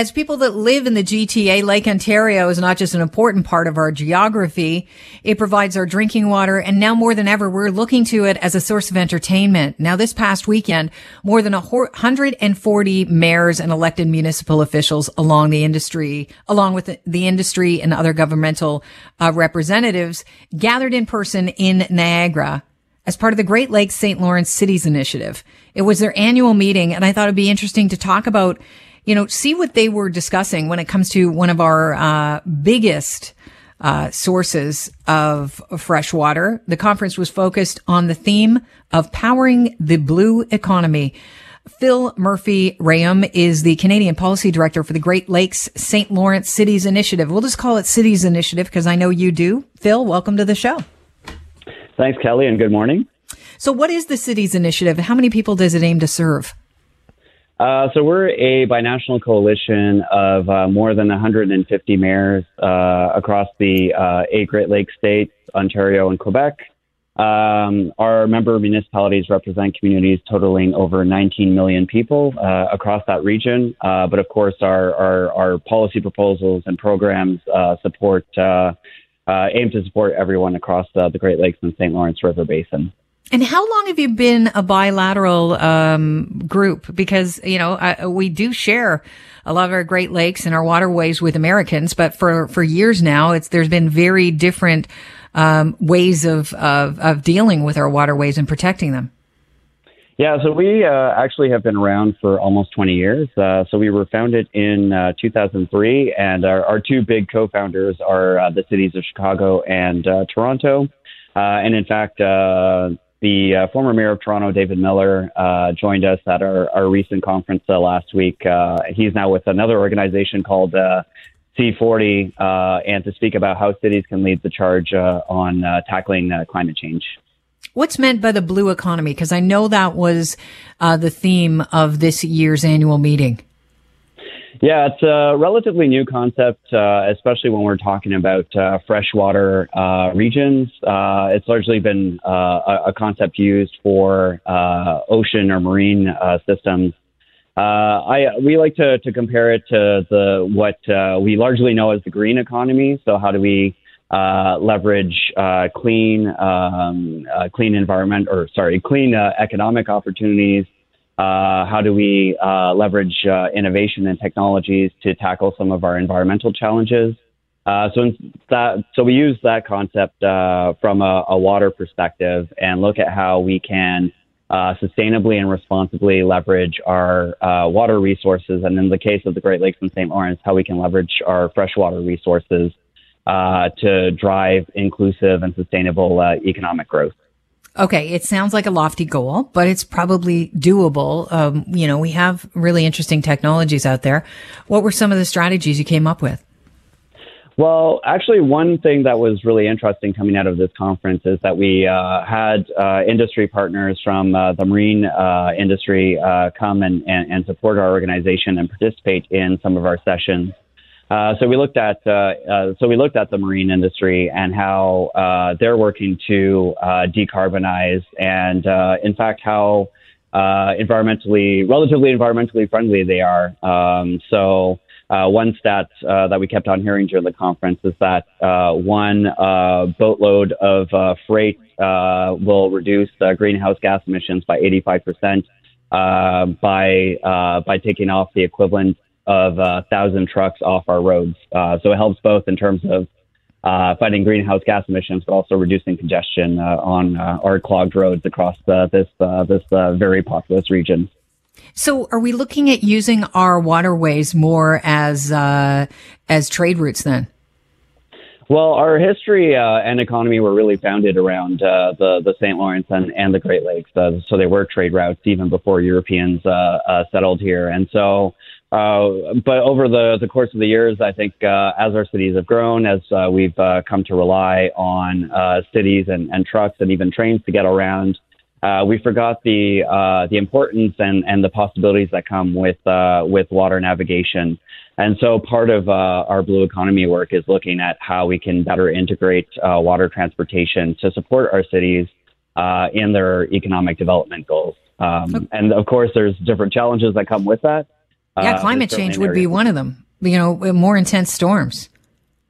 as people that live in the GTA, Lake Ontario is not just an important part of our geography. It provides our drinking water. And now more than ever, we're looking to it as a source of entertainment. Now, this past weekend, more than 140 mayors and elected municipal officials along the industry, along with the industry and other governmental uh, representatives gathered in person in Niagara as part of the Great Lakes St. Lawrence Cities Initiative. It was their annual meeting and I thought it'd be interesting to talk about you know, see what they were discussing when it comes to one of our uh, biggest uh, sources of fresh water. The conference was focused on the theme of powering the blue economy. Phil Murphy Rhéaume is the Canadian Policy Director for the Great Lakes St. Lawrence Cities Initiative. We'll just call it Cities Initiative because I know you do. Phil, welcome to the show. Thanks, Kelly, and good morning. So, what is the Cities Initiative? How many people does it aim to serve? Uh, so we're a binational coalition of uh, more than 150 mayors uh, across the uh, eight Great Lakes states, Ontario and Quebec. Um, our member municipalities represent communities totaling over 19 million people uh, across that region. Uh, but of course, our, our, our, policy proposals and programs support aim to support everyone across the Great Lakes and St. Lawrence River Basin. And how long have you been a bilateral um, group? Because you know I, we do share a lot of our Great Lakes and our waterways with Americans, but for for years now, it's there's been very different um, ways of, of, of dealing with our waterways and protecting them. Yeah, so we uh, actually have been around for almost 20 years. Uh, so we were founded in uh, 2003, and our, our, two big co-founders are uh, the cities of Chicago and uh, Toronto. Uh, and in fact, the uh, former mayor of Toronto, David Miller, uh, joined us at our, our recent conference uh, last week. Uh, he's now with another organization called uh, C40, uh, and to speak about how cities can lead the charge on tackling climate change. What's meant by the blue economy? Because I know that was the theme of this year's annual meeting. Yeah, it's a relatively new concept, uh, especially when we're talking about uh, freshwater uh, regions. Uh, it's largely been uh, a, concept used for uh, ocean or marine systems. I we like to, to compare it to the what we largely know as the green economy. So how do we leverage clean um, clean environment or sorry clean economic opportunities? Uh, how do we uh, leverage uh, innovation and technologies to tackle some of our environmental challenges? Uh, so that, so we use that concept uh, from a, a, water perspective and look at how we can sustainably and responsibly leverage our water resources, and in the case of the Great Lakes and St. Lawrence, how we can leverage our freshwater resources to drive inclusive and sustainable economic growth. Okay, it sounds like a lofty goal, but it's probably doable. Um, you know, we have really interesting technologies out there. What were some of the strategies you came up with? Well, actually, one thing that was really interesting coming out of this conference is that we uh, had uh, industry partners from uh, the marine uh, industry uh, come and, and, and, support our organization and participate in some of our sessions. Uh, so we looked at uh, uh, so we looked at the marine industry and how uh, they're working to uh, decarbonize, and in fact how environmentally relatively environmentally friendly they are. Um, so. one stat that we kept on hearing during the conference is that one boatload of freight will reduce greenhouse gas emissions by 85% by by taking off the equivalent of uh, thousand trucks off our roads. Uh, so it helps both in terms of uh, fighting greenhouse gas emissions, but also reducing congestion uh, on uh, our clogged roads across uh, this this very populous region. So, are we looking at using our waterways more as as trade routes then? Well, our history uh, and economy were really founded around uh, the the St. Lawrence and, and the Great Lakes, uh, so they were trade routes even before Europeans settled here. And so uh, but over the, the course of the years, I think uh, as our cities have grown, as uh, we've uh, come to rely on uh, cities and, and trucks and even trains to get around, we forgot the the importance and, and the possibilities that come with with water navigation. And so part of our blue economy work is looking at how we can better integrate water transportation to support our cities in their economic development goals. Um, and of course, there's different challenges that come with that. Yeah, climate change would be one of them. You know, more intense storms.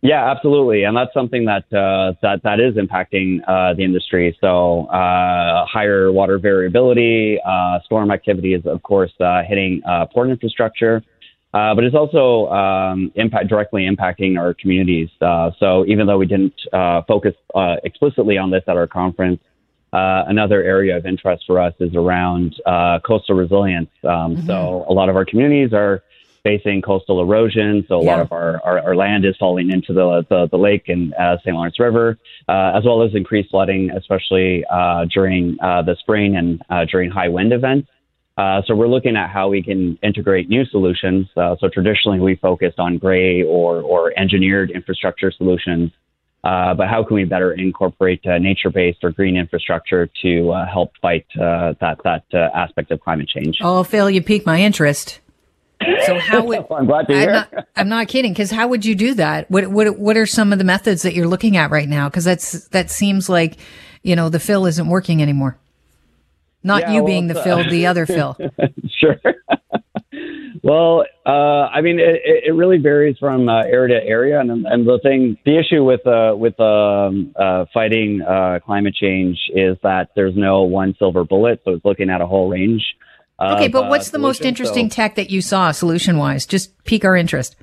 Yeah, absolutely, and that's something that uh, that that is impacting uh, the industry. So uh, higher water variability, uh, storm activity is of course uh, hitting uh, port infrastructure, but it's also um, impact directly impacting our communities. so even though we didn't focus explicitly on this at our conference, another area of interest for us is around coastal resilience. Um, mm-hmm. So a lot of our communities are facing coastal erosion. So a yeah. lot of our, our, our, land is falling into the, the, the lake and uh, St. Lawrence River, uh, as well as increased flooding, especially uh, during uh, the spring and uh, during high wind events. Uh, so we're looking at how we can integrate new solutions. so traditionally we focused on gray or, or engineered infrastructure solutions. Uh, but how can we better incorporate uh, nature-based or green infrastructure to uh, help fight that that aspect of climate change? Oh, Phil, you piqued my interest. So how would I'm glad to hear. I'm not, I'm not kidding because how would you do that? What what what are some of the methods that you're looking at right now? Because that's that seems like you know the Phil isn't working anymore. Not yeah, you well, being the uh, Phil, the other Phil. sure. Well, uh, I mean, it, it really varies from uh, area to area, and and the thing, the issue with uh, with um, uh, fighting uh, climate change is that there's no one silver bullet. So it's looking at a whole range Okay, but what's uh, the most interesting so, tech that you saw solution wise? Just pique our interest.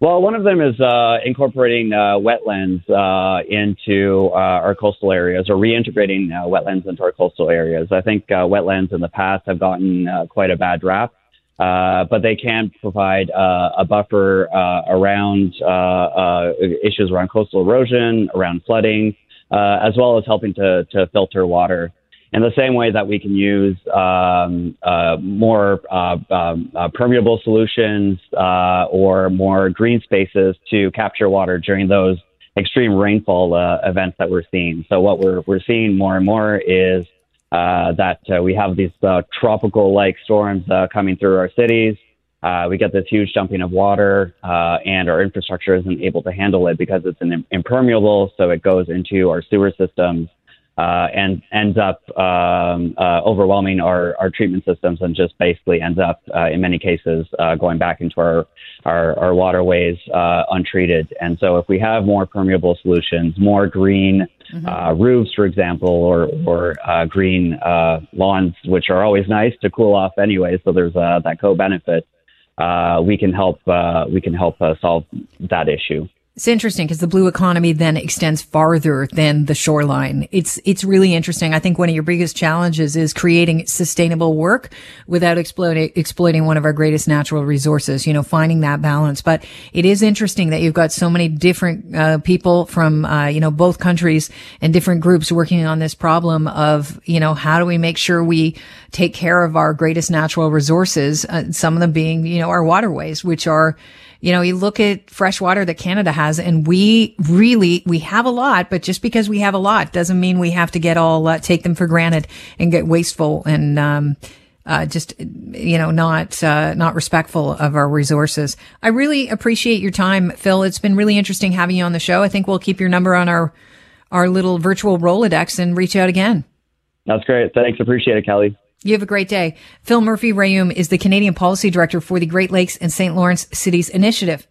Well, one of them is uh, incorporating uh, wetlands uh, into uh, our coastal areas or reintegrating uh, wetlands into our coastal areas. I think wetlands in the past have gotten quite a bad rap, but they can provide a buffer around issues around coastal erosion, around flooding, as well as helping to, to filter water in the same way that we can use um, uh, more uh, um, uh, permeable solutions uh, or more green spaces to capture water during those extreme rainfall uh, events that we're seeing. So what we're we're seeing more and more is uh, that uh, we have these uh, tropical-like storms coming through our cities. Uh we get this huge dumping of water, uh and our infrastructure isn't able to handle it because it's an impermeable. So it goes into our sewer systems uh, and ends up um, uh, overwhelming our, our treatment systems and just basically ends up, uh, in many cases, uh, going back into our, our, our waterways uh, untreated. And so, if we have more permeable solutions, more green mm-hmm. Uh, roofs, for example, or, or green lawns, which are always nice to cool off anyway, so there's that co benefit, we can help, we can help solve that issue. It's interesting because the blue economy then extends farther than the shoreline. It's, it's really interesting. I think one of your biggest challenges is creating sustainable work without exploiting, exploiting one of our greatest natural resources, you know, finding that balance. But it is interesting that you've got so many different, uh, people from, uh, you know, both countries and different groups working on this problem of, you know, how do we make sure we take care of our greatest natural resources? Uh, some of them being, you know, our waterways, which are, you know, you look at fresh water that Canada has and we really, we have a lot, but just because we have a lot doesn't mean we have to get all, uh, take them for granted and get wasteful and, um, uh, just you know not uh, not respectful of our resources. I really appreciate your time, Phil. It's been really interesting having you on the show. I think we'll keep your number on our our little virtual Rolodex and reach out again. That's great. Thanks. Appreciate it, Kelly. You have a great day. Phil Murphy Rhéaume is the Canadian Policy Director for the Great Lakes and St. Lawrence Cities Initiative.